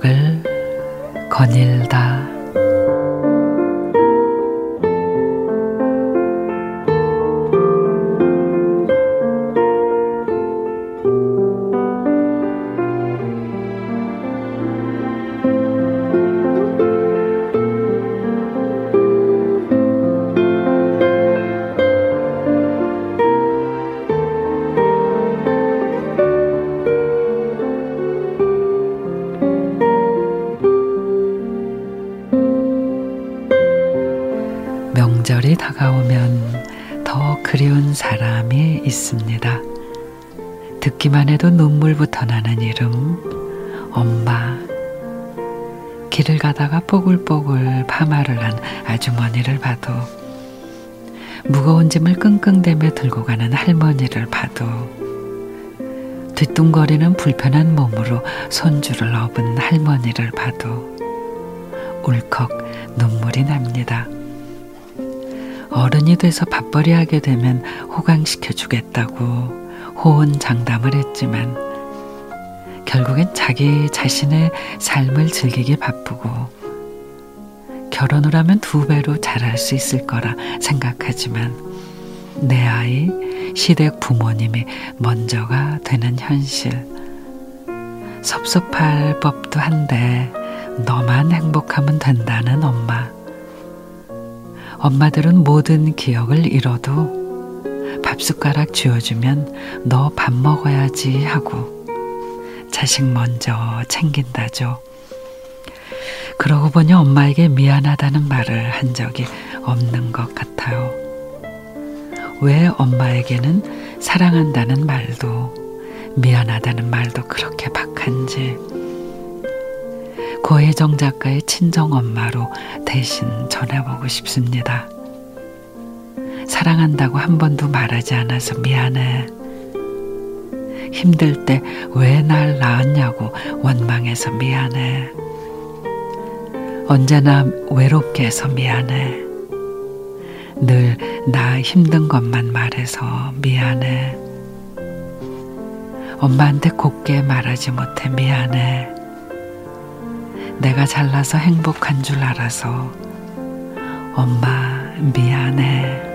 저녁을 거닐다. 명절이 다가오면 더 그리운 사람이 있습니다. 듣기만 해도 눈물부터 나는 이름, 엄마. 길을 가다가 뽀글뽀글 파마를 한 아주머니를 봐도, 무거운 짐을 끙끙대며 들고 가는 할머니를 봐도, 뒤뚱거리는 불편한 몸으로 손주를 업은 할머니를 봐도, 울컥 눈물이 납니다. 어른이 돼서 밥벌이 하게 되면 호강시켜 주겠다고 호언 장담을 했지만 결국엔 자기 자신의 삶을 즐기기 바쁘고 결혼을 하면 두 배로 잘할 수 있을 거라 생각하지만 내 아이 시댁 부모님이 먼저가 되는 현실 섭섭할 법도 한데 너만 행복하면 된다는 엄마. 엄마들은 모든 기억을 잃어도 밥숟가락 쥐어주면 너 밥 먹어야지 하고 자식 먼저 챙긴다죠. 그러고 보니 엄마에게 미안하다는 말을 한 적이 없는 것 같아요. 왜 엄마에게는 사랑한다는 말도 미안하다는 말도 그렇게 박한지. 고혜정 작가의 친정 엄마로 대신 전해보고 싶습니다. 사랑한다고 한 번도 말하지 않아서 미안해. 힘들 때 왜 날 낳았냐고 원망해서 미안해. 언제나 외롭게 해서 미안해. 늘 나 힘든 것만 말해서 미안해. 엄마한테 곱게 말하지 못해 미안해. 내가 잘나서 행복한 줄 알아서 엄마 미안해.